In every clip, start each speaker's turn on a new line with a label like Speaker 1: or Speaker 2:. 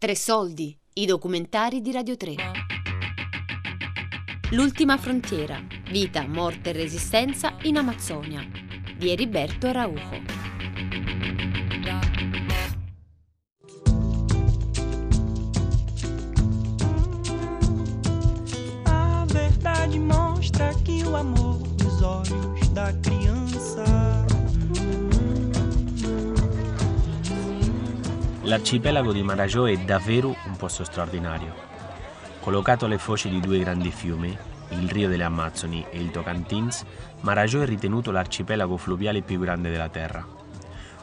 Speaker 1: Tre soldi, i documentari di Radio 3. L'ultima frontiera, vita, morte e resistenza in Amazzonia, di Eriberto Araujo.
Speaker 2: L'arcipelago di Marajó è davvero un posto straordinario. Collocato alle foci di due grandi fiumi, il Rio delle Amazzoni e il Tocantins, Marajó è ritenuto l'arcipelago fluviale più grande della Terra.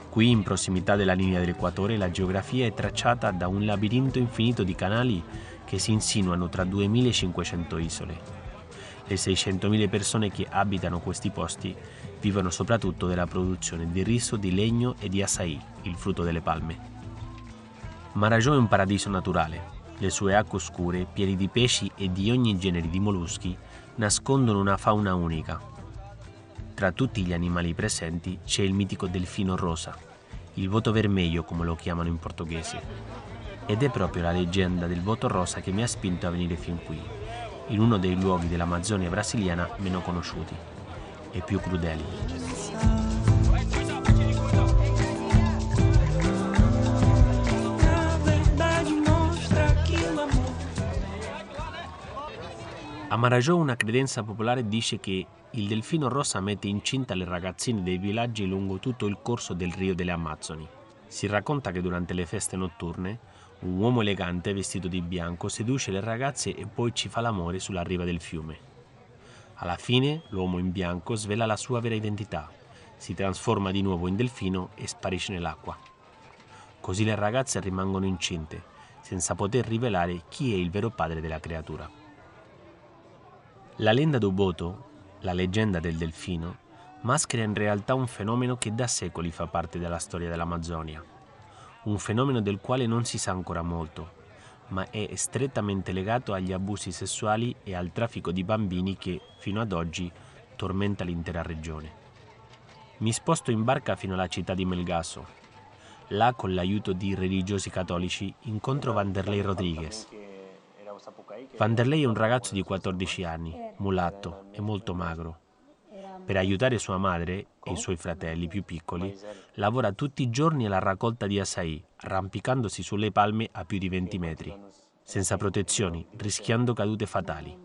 Speaker 2: Qui, in prossimità della linea dell'equatore, la geografia è tracciata da un labirinto infinito di canali che si insinuano tra 2500 isole. Le 600.000 persone che abitano questi posti vivono soprattutto della produzione di riso, di legno e di açaí, il frutto delle palme. Marajó è un paradiso naturale. Le sue acque scure, piene di pesci e di ogni genere di molluschi, nascondono una fauna unica. Tra tutti gli animali presenti c'è il mitico delfino rosa, il voto vermelho come lo chiamano in portoghese. Ed è proprio la leggenda del voto rosa che mi ha spinto a venire fin qui, in uno dei luoghi dell'Amazzonia brasiliana meno conosciuti e più crudeli.
Speaker 3: A
Speaker 2: Marajó una credenza popolare dice che il delfino rosa mette incinta le ragazzine dei villaggi lungo tutto il corso del Rio delle Amazzoni. Si racconta che durante le feste notturne un uomo elegante vestito di bianco seduce le ragazze e poi ci fa l'amore sulla riva del fiume. Alla fine l'uomo in bianco svela la sua vera identità, si trasforma di nuovo in delfino e sparisce nell'acqua. Così le ragazze rimangono incinte, senza poter rivelare chi è il vero padre della creatura. La lenda d'Uboto, la leggenda del delfino, maschera in realtà un fenomeno che da secoli fa parte della storia dell'Amazzonia. Un fenomeno del quale non si sa ancora molto, ma è strettamente legato agli abusi sessuali e al traffico di bambini che, fino ad oggi, tormenta l'intera regione. Mi sposto in barca fino alla città di Melgaso. Là, con l'aiuto di religiosi cattolici, incontro Vanderlei Rodriguez, Vanderlei è un ragazzo di 14 anni, mulatto e molto magro. Per aiutare sua madre e i suoi fratelli più piccoli, lavora tutti i giorni alla raccolta di açaí, arrampicandosi sulle palme a più di 20 metri, senza protezioni, rischiando cadute fatali.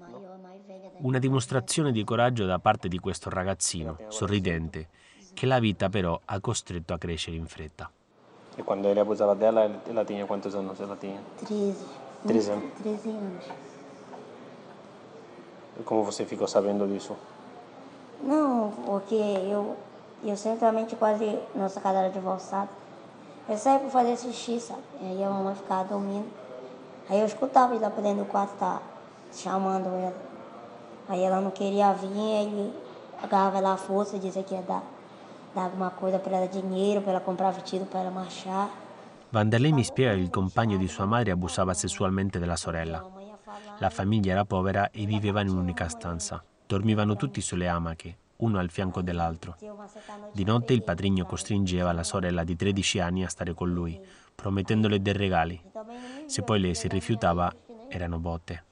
Speaker 2: Una dimostrazione di coraggio da parte di questo ragazzino, sorridente, che la vita però ha costretto a crescere in fretta.
Speaker 4: E quando ele abusava dela, ela tinha quantos anos ela tinha?
Speaker 5: 13.
Speaker 4: Treze anos.
Speaker 5: 13 anos.
Speaker 4: E como você ficou sabendo disso?
Speaker 5: Não, porque eu, eu certamente quase nossa casa era divorçada. Eu saía para fazer xixi, sabe? Aí a mamãe ficava dormindo. Aí eu escutava ele lá pra dentro do quarto tá chamando ela. Aí ela não queria vir, aí ele agarrava ela à força, dizia que ia dar, dar alguma coisa para ela, dinheiro, para ela comprar vestido para ela marchar.
Speaker 2: Vanderlei mi spiega che il compagno di sua madre abusava sessualmente della sorella. La famiglia era povera e viveva in un'unica stanza. Dormivano tutti sulle amache, uno al fianco dell'altro. Di notte il padrigno costringeva la sorella di 13 anni a stare con lui, promettendole dei regali. Se poi lei si rifiutava, erano botte.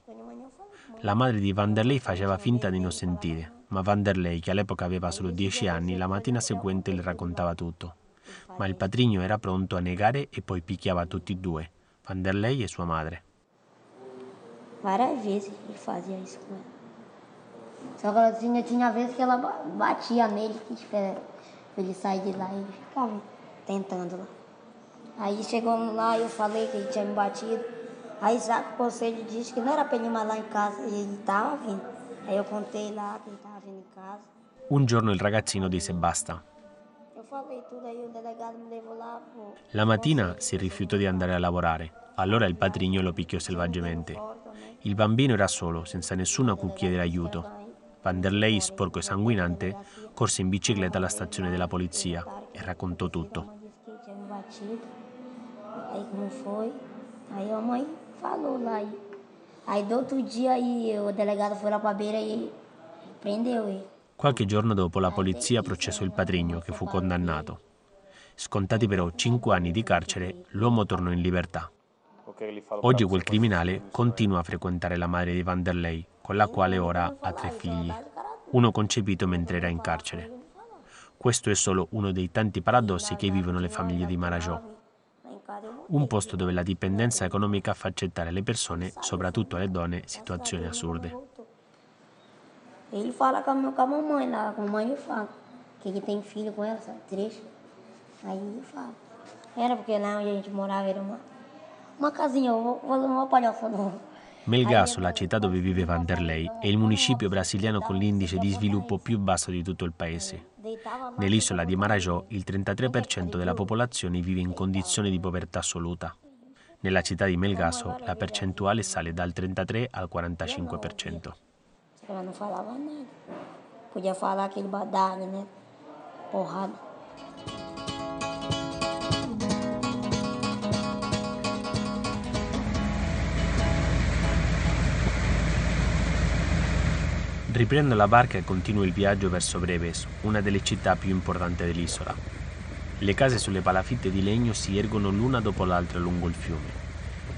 Speaker 2: La madre di Vanderlei faceva finta di non sentire, ma Vanderlei, che all'epoca aveva solo 10 anni, la mattina seguente le raccontava tutto. Ma il padrigno era pronto a negare e poi picchiava tutti e due, Vanderlei e sua madre.
Speaker 5: Várias vezes ele fazia isso com ela. Só que tinha, tinha vezes que ela ba- batia nele, que espera pra ele sair de lá e ele ficava tentando lá. Aí chegou lá, eu falei que ele tinha me batido. Aí sabe, o conselho disse que não era pra ele mais lá em casa e ele tava vindo. Aí eu contei lá que ele tava vindo em casa.
Speaker 2: Un giorno il ragazzino disse basta. La mattina si rifiutò di andare a lavorare. Allora il padrigno lo picchiò selvaggiamente. Il bambino era solo, senza nessuno a cui chiedere aiuto. Vanderlei, sporco e sanguinante, corse in bicicletta alla stazione della polizia e raccontò tutto.
Speaker 5: Aí como foi? Aí a mãe falou lá. Aí do outro dia aí, o delegado foi lá pra beira e prendeu ele.
Speaker 2: Qualche giorno dopo la polizia processò il padrigno che fu condannato. Scontati però cinque anni di carcere, l'uomo tornò in libertà. Oggi quel criminale continua a frequentare la madre di Vanderlei, con la quale ora ha tre figli, uno concepito mentre era in carcere. Questo è solo uno dei tanti paradossi che vivono le famiglie di Marajò. Un posto dove la dipendenza economica fa accettare alle persone, soprattutto alle donne, situazioni assurde.
Speaker 5: Ele fala com a, com a mamãe lá, com a mãe fala. Que, que tem filho com ela, sabe? Triste. Aí ele fala. Era porque lá onde a gente morava era uma, uma casinha, eu fazer uma palhaça não.
Speaker 2: Melgaso, la città dove vive Vanderlei, è il municipio brasiliano con l'indice di sviluppo più basso di tutto il paese. Nell'isola di Marajó il 33% della popolazione vive in condizioni di povertà assoluta. Nella città di Melgaso la percentuale sale dal 33 al 45%.
Speaker 5: Ela não falava nada. Podia falar aquele badalho, né? Porrada.
Speaker 2: Riprendo la barca e continuo il viaggio verso Breves, una delle città più importanti dell'isola. Le case sulle palafitte di legno si ergono l'una dopo l'altra lungo il fiume.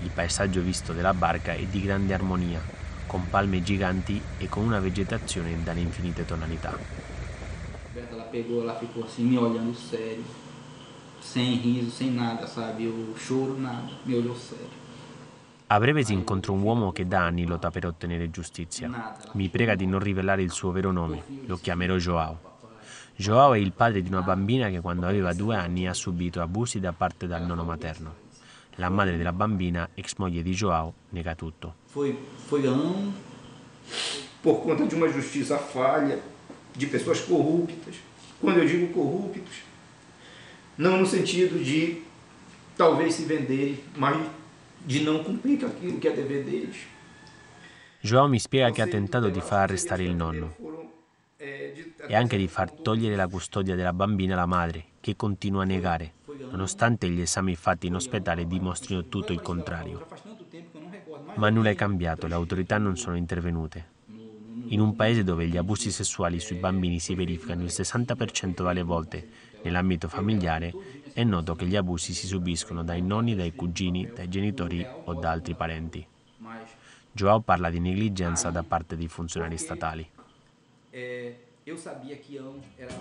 Speaker 2: Il paesaggio visto dalla barca è di grande armonia, con palme giganti e con una vegetazione dalle infinite tonalità.
Speaker 6: Berta, ela pegou, ela ficou assim me olhando sério, sem riso, sem nada, sabe? O choro, nada, me olhou sério.
Speaker 2: A breve si incontro un uomo che da anni lotta per ottenere giustizia. Mi prega di non rivelare il suo vero nome, lo chiamerò Joao. Joao è il padre di una bambina che quando aveva due anni ha subito abusi da parte dal nonno materno. La madre della bambina, ex moglie di Joao, nega tutto.
Speaker 6: Foi, foi ano por conta de uma justiça falha, de pessoas corruptas. Quando eu digo corruptos, não no sentido de talvez se venderem, mas de não cumprir aquilo que é dever deles.
Speaker 2: Joao mi spiega che ha tentato di far arrestare il nonno e anche di far togliere la custodia della bambina alla madre, che continua a negare, nonostante gli esami fatti in ospedale dimostrino tutto il contrario. Ma nulla è cambiato, le autorità non sono intervenute. In un paese dove gli abusi sessuali sui bambini si verificano il 60% delle volte nell'ambito familiare, è noto che gli abusi si subiscono dai nonni, dai cugini, dai genitori o da altri parenti. Joao parla di negligenza da parte dei funzionari statali.
Speaker 6: Eu sabia que Ão era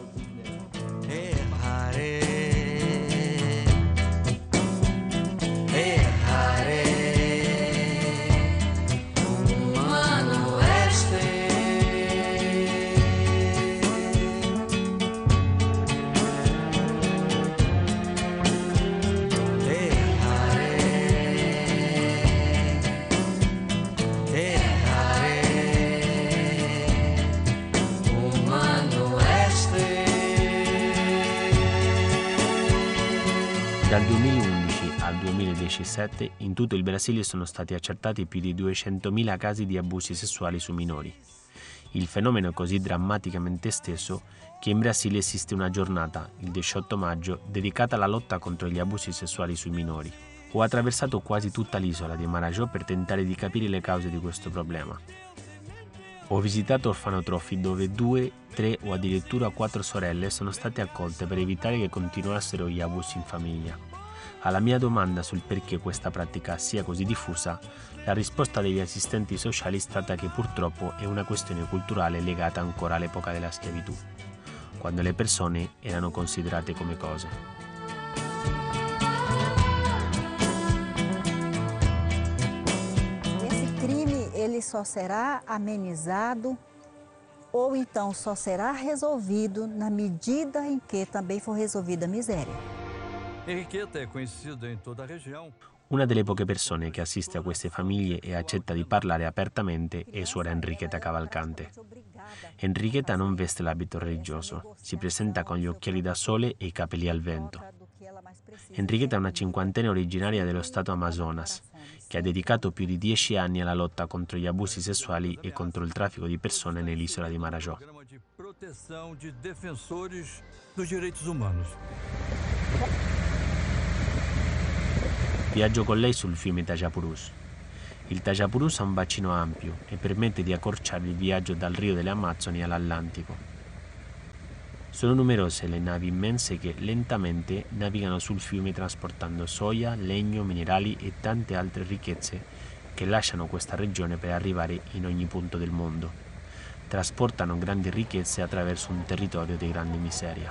Speaker 2: 2017 in tutto il Brasile sono stati accertati più di 200.000 casi di abusi sessuali su minori. Il fenomeno è così drammaticamente esteso che in Brasile esiste una giornata, il 18 maggio, dedicata alla lotta contro gli abusi sessuali sui minori. Ho attraversato quasi tutta l'isola di Marajó per tentare di capire le cause di questo problema. Ho visitato orfanotrofi dove due, tre o addirittura quattro sorelle sono state accolte per evitare che continuassero gli abusi in famiglia. Alla mia domanda sul perché questa pratica sia così diffusa, la risposta degli assistenti sociali è stata che purtroppo è una questione culturale legata ancora all'epoca della schiavitù, quando le persone erano considerate come cose.
Speaker 7: Esse crime ele só será amenizado ou então só será resolvido na medida em que também for resolvida a miséria.
Speaker 8: Henriqueta é conhecida em toda a região.
Speaker 2: Una delle poche persone che assiste a queste famiglie e accetta di parlare apertamente è suora Enrichetta Cavalcante. Enrichetta non veste l'abito religioso, si presenta con gli occhiali da sole e i capelli al vento. Enrichetta è una cinquantenne originaria dello stato Amazonas, che ha dedicato più di dieci anni alla lotta contro gli abusi sessuali e contro il traffico di persone nell'isola di Marajó.
Speaker 8: Programa de proteção de defensores dos direitos humanos.
Speaker 2: Viaggio con lei sul fiume Tajapurus. Il Tajapurus ha un bacino ampio e permette di accorciare il viaggio dal Rio delle Amazzoni all'Atlantico. Sono numerose le navi immense che lentamente navigano sul fiume trasportando soia, legno, minerali e tante altre ricchezze che lasciano questa regione per arrivare in ogni punto del mondo. Trasportano grandi ricchezze attraverso un territorio di grande miseria.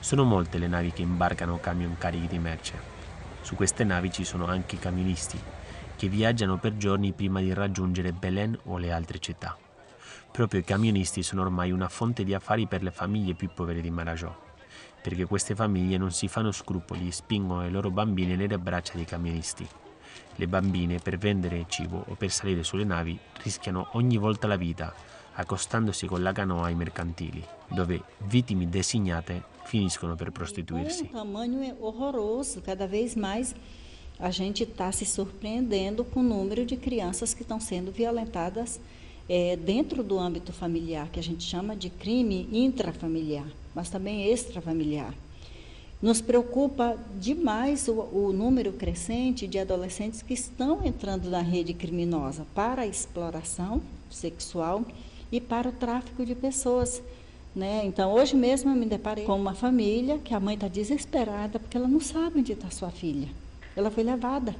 Speaker 2: Sono molte le navi che imbarcano camion carichi di merce. Su queste navi ci sono anche i camionisti, che viaggiano per giorni prima di raggiungere Belen o le altre città. Proprio i camionisti sono ormai una fonte di affari per le famiglie più povere di Marajò, perché queste famiglie non si fanno scrupoli e spingono le loro bambine nelle braccia dei camionisti. Le bambine, per vendere cibo o per salire sulle navi, rischiano ogni volta la vita, accostandosi con la canoa ai mercantili, dove vittime designate finiscono per prostituirsi.
Speaker 7: O tamanho é horroroso, cada vez mais a gente está se surpreendendo com o número de crianças que estão sendo violentadas é, dentro do âmbito familiar, que a gente chama de crime intrafamiliar, mas também extrafamiliar. Nos preocupa demais o, o, número crescente de adolescentes que estão entrando na rede criminosa para exploração sexual e para o tráfico de pessoas. Né? Então, hoje mesmo eu me deparei com uma família que a mãe está desesperada porque ela não sabe onde está sua filha. Ela foi levada.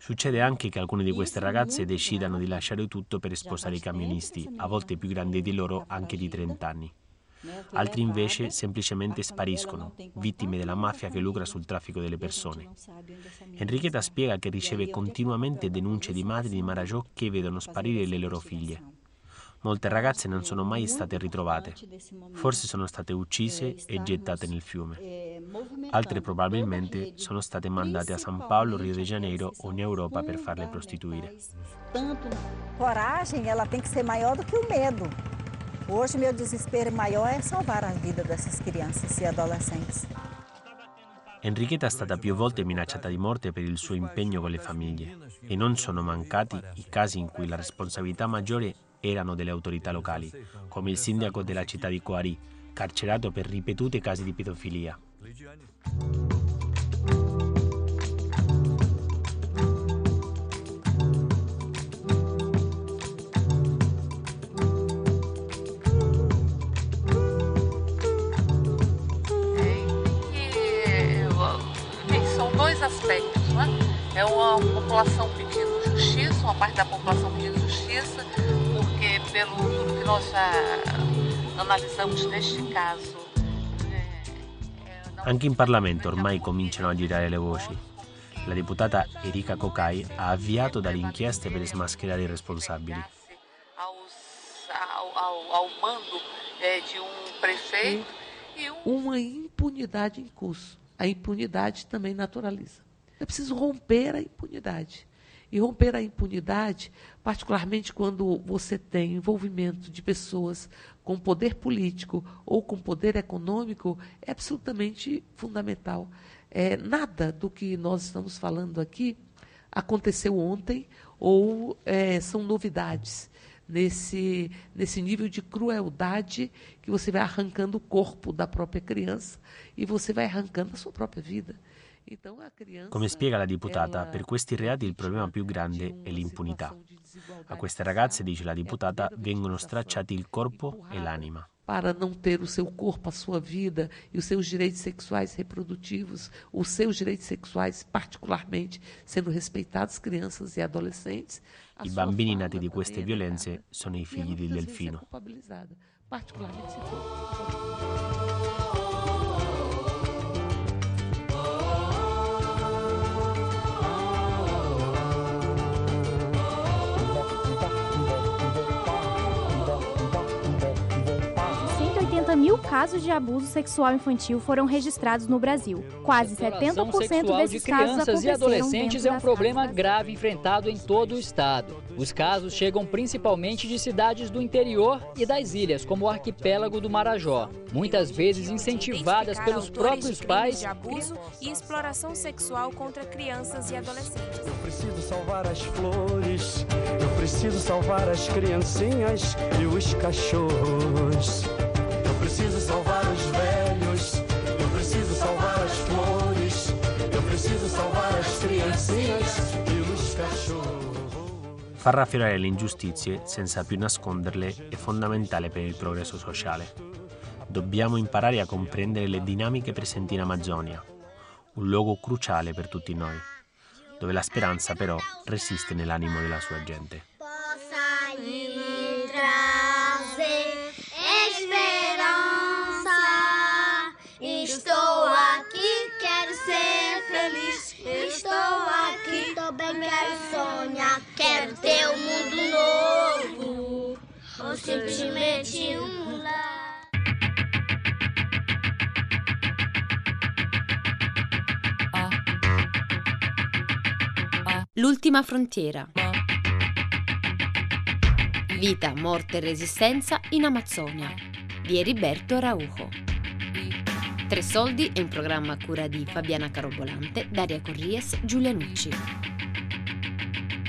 Speaker 2: Succede anche che alcune di queste ragazze decidano di lasciare tutto per sposare i camionisti, a volte più grandi di loro anche di 30 anni. Altri invece semplicemente spariscono, vittime della mafia che lucra sul traffico delle persone. Enrichetta spiega che riceve continuamente denunce di madri di Marajò che vedono sparire le loro figlie. Molte ragazze non sono mai state ritrovate, forse sono state uccise e gettate nel fiume. Altre probabilmente sono state mandate a San Paolo, Rio de Janeiro o in Europa per farle prostituire.
Speaker 7: Coragem, ela tem que ser maior do que o medo. Hoje meu desespero maior é salvar a vida dessas crianças e adolescentes.
Speaker 2: Enrichetta è stata più volte minacciata di morte per il suo impegno con le famiglie e non sono mancati i casi in cui la responsabilità maggiore erano delle autorità locali, come il sindaco della città di Coari, carcerato per ripetute casi di pedofilia.
Speaker 9: Aspectos, não é? Uma população pedindo justiça, uma parte da população pedindo justiça, pelo tudo que nós já analizzamos neste caso.
Speaker 2: Anche in Parlamento ormai cominciano a girare le voci. La deputata Erika Kokai ha avviato delle inchieste per smascherare i responsabili.
Speaker 9: Ao, ao, ao mando é, de um prefeito e um...
Speaker 10: Uma impunidade em curso. A impunidade também naturaliza. É preciso romper a impunidade. E romper a impunidade, particularmente quando você tem envolvimento de pessoas com poder político ou com poder econômico, é absolutamente fundamental. É, nada do que nós estamos falando aqui aconteceu ontem ou é, são novidades nesse, nesse nível de crueldade que você vai arrancando o corpo da própria criança e você vai arrancando a sua própria vida.
Speaker 2: Come spiega la deputata, per questi reati il problema più grande è l'impunità. A queste ragazze, dice la deputata, vengono stracciati il corpo e l'anima.
Speaker 10: Para não ter o seu corpo, a sua vida e os seus direitos sexuais reprodutivos, os seus direitos sexuais particularmente sendo respeitados, crianças e adolescentes.
Speaker 2: I bambini nati di queste violenze sono i figli di Delfino.
Speaker 10: Particolarmente
Speaker 11: mil casos de abuso sexual infantil foram registrados no Brasil. Quase 70% desses
Speaker 12: de
Speaker 11: casos
Speaker 12: crianças e adolescentes é um problema grave enfrentado em todo o estado. Os casos chegam principalmente de cidades do interior e das ilhas, como o arquipélago do Marajó, muitas vezes incentivadas pelos próprios pais.
Speaker 13: de abuso e exploração sexual contra crianças e adolescentes.
Speaker 3: Eu preciso salvar as flores, eu preciso salvar as criancinhas e os cachorros. Preciso salvar os velhos, eu preciso salvar as flores, eu preciso salvar as criancinhas e os cachorros.
Speaker 2: Far raffinare le ingiustizie senza più nasconderle è fondamentale per il progresso sociale. Dobbiamo imparare a comprendere le dinamiche presenti in Amazzonia, un luogo cruciale per tutti noi, dove la speranza però resiste nell'animo della sua gente.
Speaker 14: Quero ter um mundo novo, ou simplesmente um lar.
Speaker 1: L'ultima frontiera. Vita, morte e resistenza in Amazzonia di Eriberto Araujo. Tre soldi è un programma a cura di Fabiana Carobolante, Daria Corries, Giulia Nucci.